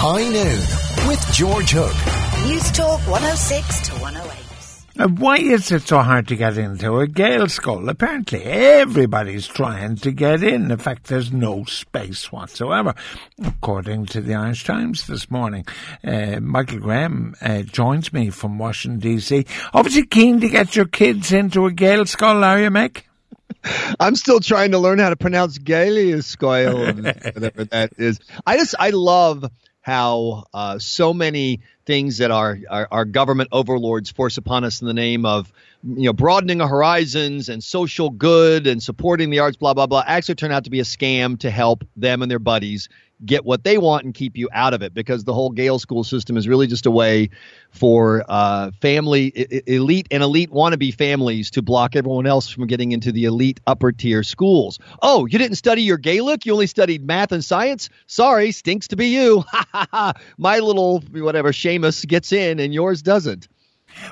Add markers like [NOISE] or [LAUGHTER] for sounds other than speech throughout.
High Noon with George Hook. Newstalk 106 to 108. Uh, why is it so hard to get into a Gaelscoil? Apparently, everybody's trying to get in. In fact, there's no space whatsoever, according to the Irish Times this morning. Uh, Michael Graham uh, joins me from Washington, D.C. Obviously, keen to get your kids into a Gaelscoil, are you, Mick? [LAUGHS] I'm still trying to learn how to pronounce Gaeliuscoil, [LAUGHS] whatever that is. I just I love how uh, so many things that our, our, our government overlords force upon us in the name of you know broadening our horizons and social good and supporting the arts, blah blah blah, actually turn out to be a scam to help them and their buddies get what they want and keep you out of it because the whole Gael school system is really just a way for uh, family elite and elite wannabe families to block everyone else from getting into the elite upper tier schools. Oh, you didn't study your Gaelic? You only studied math and science? Sorry, stinks to be you. [LAUGHS] My little whatever Seamus gets in and yours doesn't.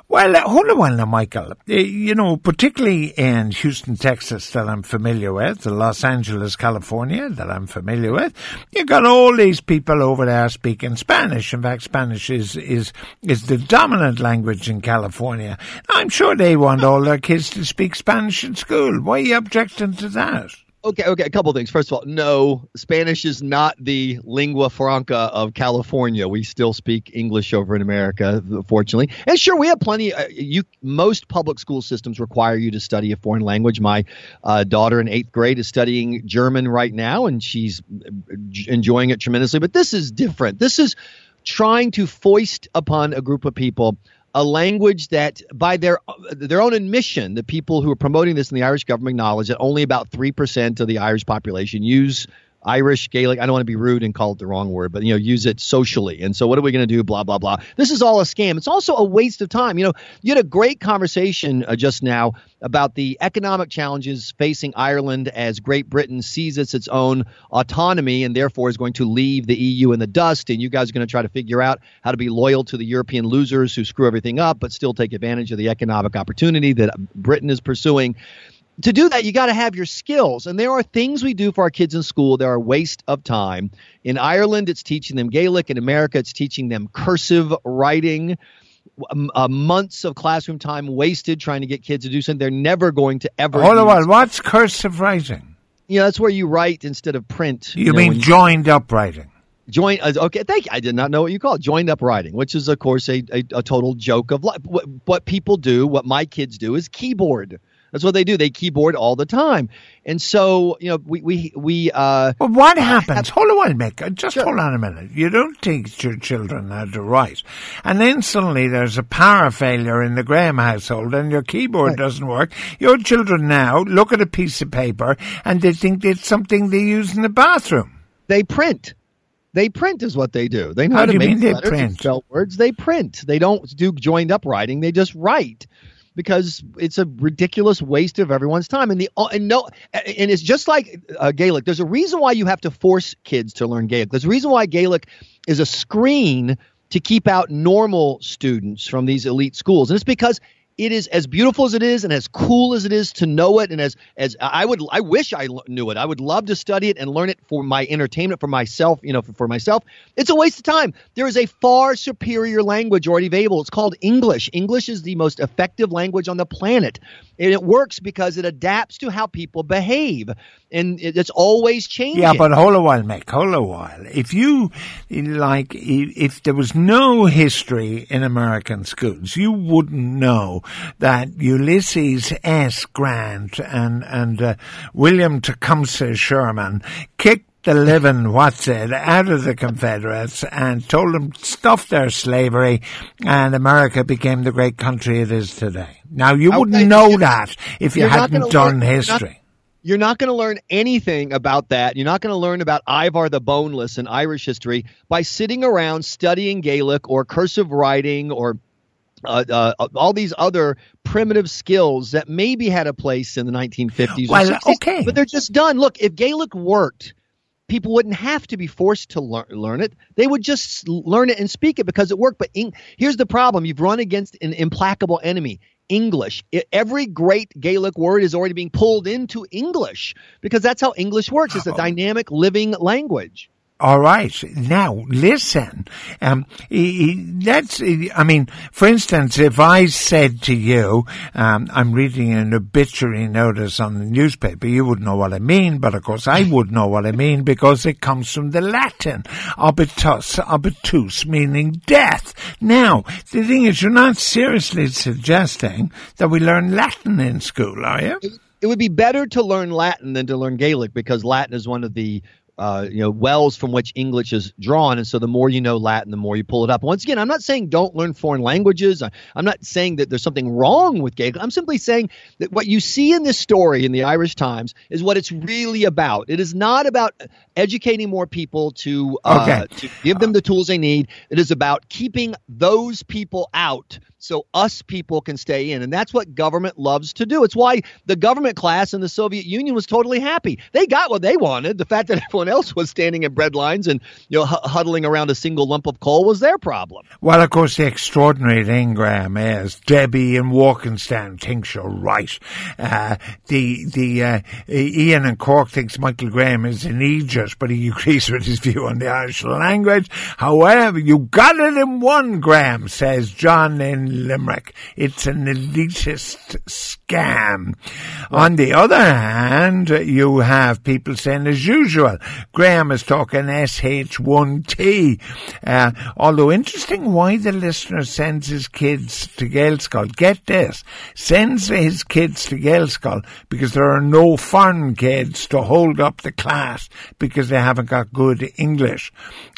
Well, uh, hold on while now, Michael. Uh, you know, particularly in Houston, Texas, that I'm familiar with, the Los Angeles, California, that I'm familiar with, you've got all these people over there speaking Spanish. In fact, Spanish is is is the dominant language in California. I'm sure they want all their kids to speak Spanish in school. Why are you objecting to that? Okay, okay, a couple things. First of all, no, Spanish is not the lingua franca of California. We still speak English over in America, fortunately. And sure, we have plenty. Uh, you most public school systems require you to study a foreign language. My uh, daughter in eighth grade is studying German right now, and she's uh, enjoying it tremendously. But this is different. This is trying to foist upon a group of people a language that, by their their own admission, the people who are promoting this in the Irish government acknowledge that only about three percent of the Irish population use Irish, Gaelic. I don't want to be rude and call it the wrong word, but you know, use it socially. And so, what are we going to do? Blah blah blah. This is all a scam. It's also a waste of time. You know, you had a great conversation uh, just now about the economic challenges facing Ireland as Great Britain seizes its own autonomy and therefore is going to leave the EU in the dust. And you guys are going to try to figure out how to be loyal to the European losers who screw everything up, but still take advantage of the economic opportunity that Britain is pursuing to do that, you got to have your skills. And there are things we do for our kids in school that are a waste of time. In Ireland, it's teaching them Gaelic. In America, it's teaching them cursive writing. Uh, months of classroom time wasted trying to get kids to do something they're never going to ever. Hold on. What's cursive writing? You know, that's where you write instead of print. You, you know, mean joined up writing? Join uh, okay, thank you. I did not know what you call it. Joined up writing, which is of course a, a, a total joke of life. What, what people do, what my kids do, is keyboard. That's what they do. They keyboard all the time. And so, you know, we, we, we, uh. Well, what happens? Have, hold on, Mick. Just sure. hold on a minute. You don't teach your children how to write. And then suddenly there's a power failure in the Graham household and your keyboard right. doesn't work. Your children now look at a piece of paper and they think it's something they use in the bathroom. They print. They print is what they do. They know how, how to make letters and spell words. They print. They don't do joined up writing. They just write because it's a ridiculous waste of everyone's time. And the uh, and no, and it's just like uh, Gaelic. There's a reason why you have to force kids to learn Gaelic. There's a reason why Gaelic is a screen to keep out normal students from these elite schools, and it's because it is as beautiful as it is and as cool as it is to know it and as as I would I wish I knew it. I would love to study it and learn it for my entertainment for myself, you know, for, for myself. It's a waste of time. There is a far superior language already available. It's called English. English is the most effective language on the planet. And it works because it adapts to how people behave. And it's always changing. Yeah, but hold a while, Mick. Hold a while. If you, like, if there was no history in American schools, you wouldn't know that Ulysses S. Grant and, and uh, William Tecumseh Sherman kicked the living what's it out of the Confederates and told them stuff their slavery and America became the great country it is today. Now you okay, wouldn't know that if you hadn't done learn, history. You're not, not going to learn anything about that. You're not going to learn about Ivar the Boneless in Irish history by sitting around studying Gaelic or cursive writing or uh, uh, all these other primitive skills that maybe had a place in the 1950s. Well, okay, but they're just done. Look, if Gaelic worked people wouldn't have to be forced to learn, learn it. They would just learn it and speak it because it worked. But in, here's the problem you've run against an implacable enemy. English. It, every great Gaelic word is already being pulled into English because that's how English works. It's a dynamic, living language. All right. Now, listen. Um, that's, I mean, for instance, if I said to you, um, I'm reading an obituary notice on the newspaper, you would know what I mean, but of course I would know what I mean because it comes from the Latin, obitus, obitus, meaning death. Now, the thing is, you're not seriously suggesting that we learn Latin in school, are you? It would be better to learn Latin than to learn Gaelic because Latin is one of the uh, you know wells from which English is drawn, and so the more you know Latin, the more you pull it up. Once again, I'm not saying don't learn foreign languages. I'm not saying that there's something wrong with Gaelic. I'm simply saying that what you see in this story in the Irish Times is what it's really about. It is not about educating more people to, uh, okay. to give them the tools they need. It is about keeping those people out so us people can stay in. And that's what government loves to do. It's why the government class in the Soviet Union was totally happy. They got what they wanted. The fact that [LAUGHS] everyone else was standing in bread lines and you know huddling around a single lump of coal was their problem. Well, of course, the extraordinary thing, Graham, is Debbie and Walkinstown thinks you're right. Uh, the the uh, Ian and Cork thinks Michael Graham is an Egypt, but he agrees with his view on the Irish language. However, you got it in one, Graham, says John in Limerick. It's an elitist scam. On the other hand, you have people saying as usual, Graham is talking SH1T. Uh, although interesting why the listener sends his kids to Gaelscoil. Get this. Sends his kids to Gaelscoil because there are no foreign kids to hold up the class because they haven't got good English.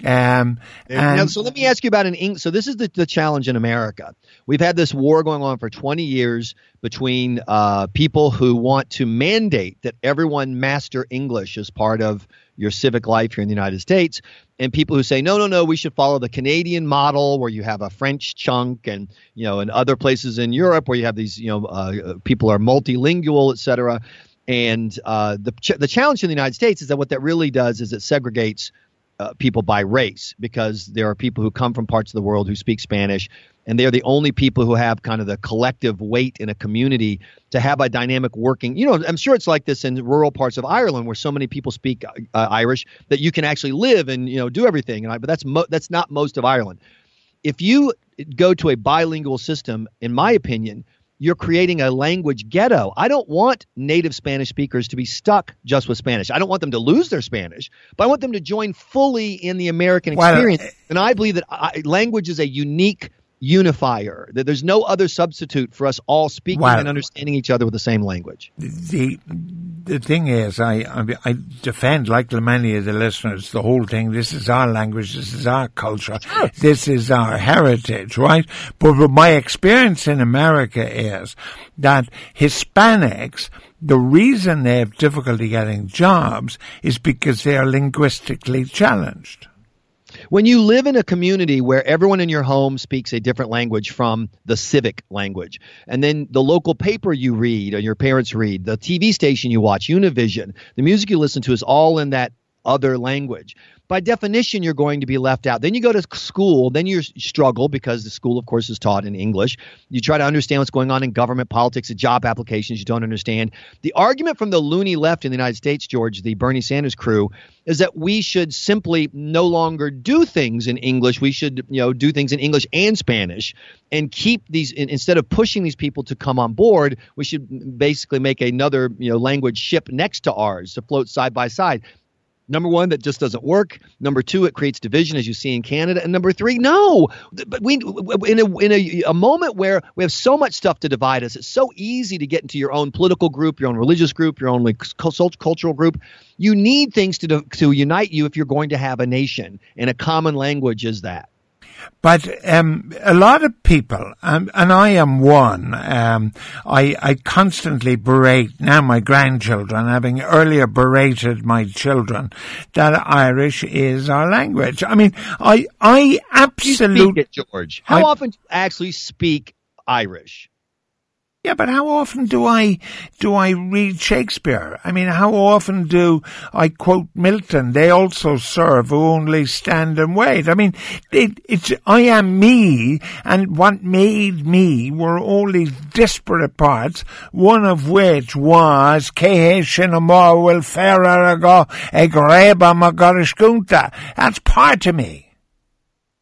Um, and, now, so let me ask you about an English. So this is the, the challenge in America. We've had this war going on for 20 years between uh, people who want to mandate that everyone master English as part of your civic life here in the United States, and people who say no, no, no, we should follow the Canadian model where you have a French chunk, and you know, in other places in Europe where you have these, you know, uh, people are multilingual, et cetera. And uh, the ch- the challenge in the United States is that what that really does is it segregates uh, people by race because there are people who come from parts of the world who speak Spanish and they're the only people who have kind of the collective weight in a community to have a dynamic working. You know, I'm sure it's like this in rural parts of Ireland where so many people speak uh, Irish that you can actually live and you know do everything. And I, but that's mo- that's not most of Ireland. If you go to a bilingual system, in my opinion, you're creating a language ghetto. I don't want native Spanish speakers to be stuck just with Spanish. I don't want them to lose their Spanish, but I want them to join fully in the American experience. Well, and I believe that I, language is a unique unifier. That there's no other substitute for us all speaking well, and understanding each other with the same language. The the thing is, I, I, I defend, like many of the listeners, the whole thing. This is our language. This is our culture. Sure. This is our heritage, right? But my experience in America is that Hispanics. The reason they have difficulty getting jobs is because they are linguistically challenged. When you live in a community where everyone in your home speaks a different language from the civic language, and then the local paper you read or your parents read, the TV station you watch, Univision, the music you listen to is all in that other language by definition, you're going to be left out. Then you go to school, then you struggle because the school, of course, is taught in English. You try to understand what's going on in government politics, and job applications you don't understand. The argument from the loony left in the United States, George, the Bernie Sanders crew, is that we should simply no longer do things in English. We should, you know, do things in English and Spanish and keep these instead of pushing these people to come on board, we should basically make another, you know, language ship next to ours to float side by side. Number one, that just doesn't work. Number two, it creates division, as you see in Canada. And number three, no. But we, in a in a, a moment where we have so much stuff to divide us, it's so easy to get into your own political group, your own religious group, your own cultural group. You need things to to unite you if you're going to have a nation, and a common language is that. But um, a lot of people, um, and I am one, um, I, I constantly berate now my grandchildren, having earlier berated my children, that Irish is our language. I mean, I I absolutely George. How I, often do you actually speak Irish? Yeah, but how often do I do I read Shakespeare? I mean, how often do I quote Milton? They also serve who only stand and wait. I mean, it, it's I am me, and what made me were all these disparate parts. One of which was Kehe Shinamor will fairer ago egreba magarishkunta. That's part of me.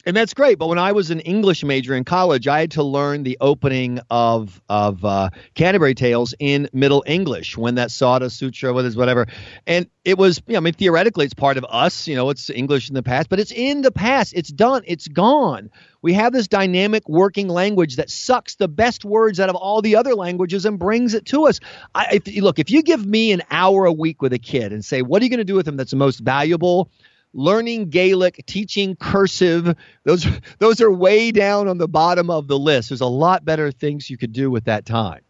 And that's great. But when I was an English major in college, I had to learn the opening of of uh, Canterbury Tales in Middle English when that Sada Sutra, whatever. And it was, you know, I mean, theoretically, it's part of us. You know, it's English in the past, but it's in the past. It's done. It's gone. We have this dynamic working language that sucks the best words out of all the other languages and brings it to us. I, if, look, if you give me an hour a week with a kid and say, what are you going to do with him that's the most valuable? Learning Gaelic, teaching cursive. Those those are way down on the bottom of the list. There's a lot better things you could do with that time.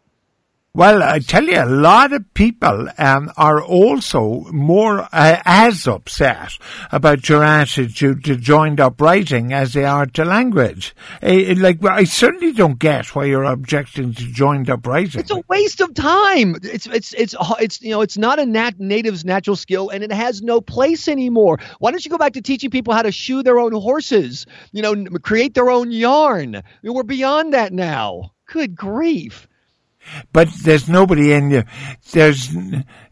Well, I tell you, a lot of people um, are also more uh, as upset about your attitude to joined up writing as they are to language. Like, I certainly don't get why you're objecting to joined up writing. It's a waste of time. It's it's it's it's you know it's not a nat- native's natural skill, and it has no place anymore. Why don't you go back to teaching people how to shoe their own horses? You know, create their own yarn. We're beyond that now. Good grief. But there's nobody in your there's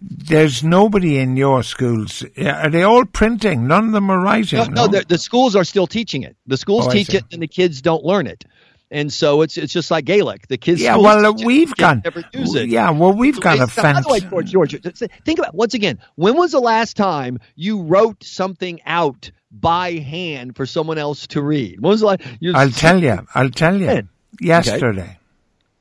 there's nobody in your schools. Are they all printing? None of them are writing. No, no, no? the schools are still teaching it. The schools oh, teach it, and the kids don't learn it. And so it's it's just like Gaelic. The kids. Yeah, well, we've got. never use it. Yeah, well, we've got a fence. By the way, George, think about once again. When was the last time you wrote something out by hand for someone else to read? When was the last? I'll tell you. I'll tell you. Yesterday. Okay.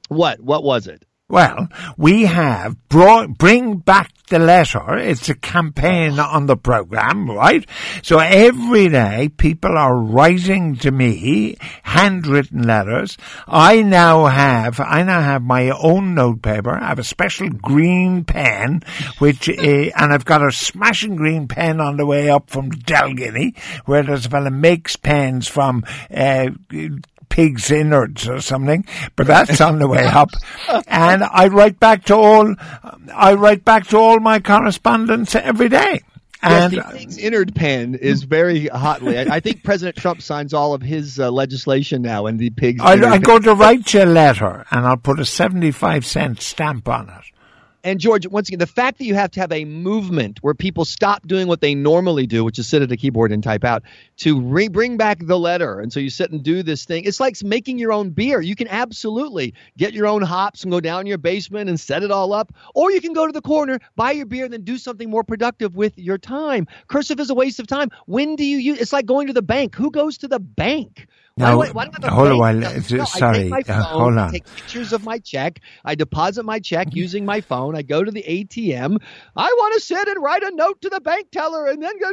What? What was it? Well, we have brought, bring back the letter. It's a campaign on the program, right? So every day people are writing to me handwritten letters. I now have, I now have my own notepaper. I have a special green pen, which, and I've got a smashing green pen on the way up from Dalgety, where there's a fella makes pens from, uh, pig's innards or something, but that's on the way up. And I write back to all, I write back to all my correspondents every day. And yes, the pig's innard pen is very hotly. I, I, think President Trump signs all of his uh, legislation now, and the pig's. I'm going to write you a letter, and I'll put a seventy-five cent stamp on it. And George, once again, the fact that you have to have a movement where people stop doing what they normally do, which is sit at a keyboard and type out, to re- bring back the letter. And so you sit and do this thing. It's like making your own beer. You can absolutely get your own hops and go down your basement and set it all up. Or you can go to the corner, buy your beer, and then do something more productive with your time. Cursive is a waste of time. When do you use It's like going to the bank. Who goes to the bank? Now, why, why, hold a while. No, sorry, phone, uh, hold on. I Take pictures of my check. I deposit my check mm-hmm. using my phone. I go to the ATM. I want to sit and write a note to the bank teller, and then go.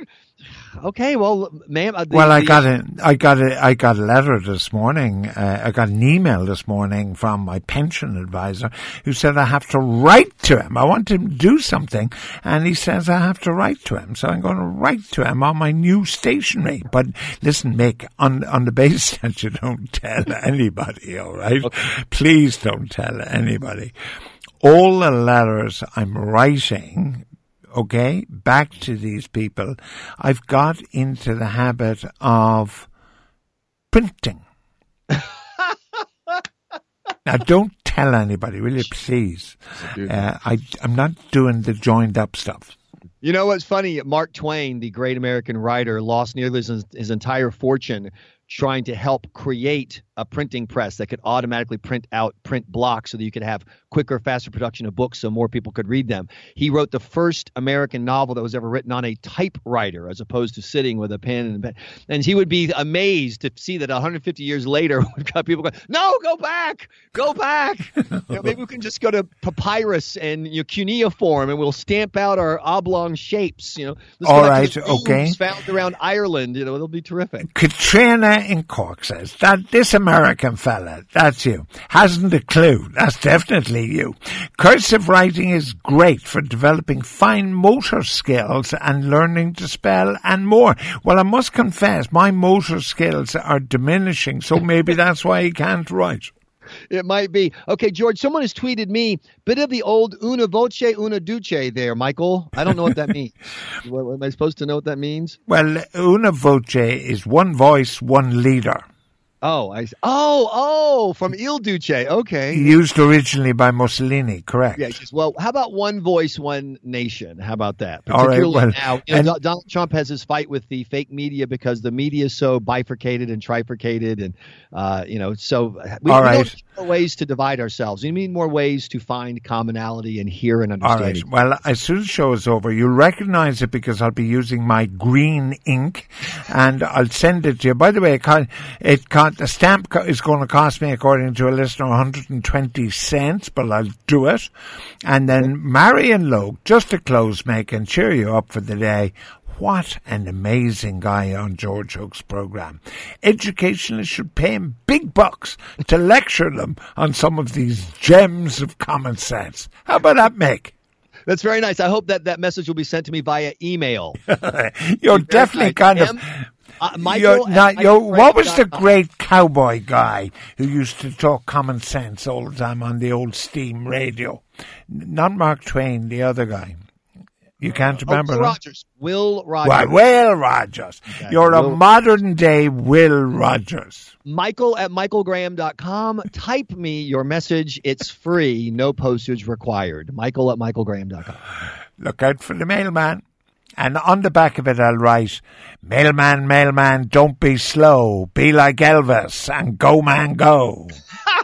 Okay, well, ma'am. Uh, the, well, I got a, I got a, I got a letter this morning. Uh, I got an email this morning from my pension advisor who said I have to write to him. I want him to do something, and he says I have to write to him. So I'm going to write to him on my new stationery. But listen, Mick, on on the [LAUGHS] basis that you don't tell anybody, all right? Okay. Please don't tell anybody. All the letters I'm writing okay, back to these people, I've got into the habit of printing. [LAUGHS] now, don't tell anybody, will you, please? Uh, I, I'm not doing the joined up stuff. You know what's funny? Mark Twain, the great American writer, lost nearly his, his entire fortune trying to help create a printing press that could automatically print out print blocks so that you could have quicker, faster production of books so more people could read them. He wrote the first American novel that was ever written on a typewriter as opposed to sitting with a pen and a pen. And he would be amazed to see that 150 years later, [LAUGHS] we've got people going, no, go back, go back. [LAUGHS] you know, maybe we can just go to papyrus and you know, cuneiform and we'll stamp out our oblong shapes. You know, all right, okay. Found around Ireland, you know, it'll be terrific. Katrina in Cork says that this American fella, that's you, hasn't a clue. That's definitely you. Cursive writing is great for developing fine motor skills and learning to spell and more. Well, I must confess, my motor skills are diminishing, so maybe that's why he can't write. It might be. Okay, George, someone has tweeted me, bit of the old una voce, una duce there, Michael. I don't know what that [LAUGHS] means. what, am I supposed to know what that means? Well, una voce is one voice, one leader. Oh, I oh oh from Il Duce. Okay, used originally by Mussolini. Correct. Yeah. Well, how about one voice, one nation? How about that? All right. Well, now, you know, Donald Trump has his fight with the fake media because the media is so bifurcated and trifurcated, and uh, you know, so we, all we right. Ways to divide ourselves. We need more ways to find commonality and hear and understand. All right. Well, as soon as the show is over, you'll recognize it because I'll be using my green ink, and I'll send it to you. By the way, it can't. It can't the stamp is going to cost me, according to a listener, 120 cents, but I'll do it. And then Marion Logue, just to close, make and cheer you up for the day. What an amazing guy on George Hook's program. Educationalists should pay him big bucks to [LAUGHS] lecture them on some of these gems of common sense. How about that, Mick? That's very nice. I hope that that message will be sent to me via email. [LAUGHS] You're definitely kind of uh, Michael, not, what was the great cowboy guy who used to talk common sense all the time on the old steam radio? Not Mark Twain, the other guy. You can't oh, remember. Oh, Will Rogers. Will Rogers. Well, Will Rogers. Okay. You're Will. a modern day Will Rogers. Michael at michaelgraham.com. Type me your message. It's free. No postage required. Michael at michaelgraham.com. Look out for the mailman. And on the back of it, I'll write, Mailman, mailman, don't be slow. Be like Elvis and go, man, go. [LAUGHS]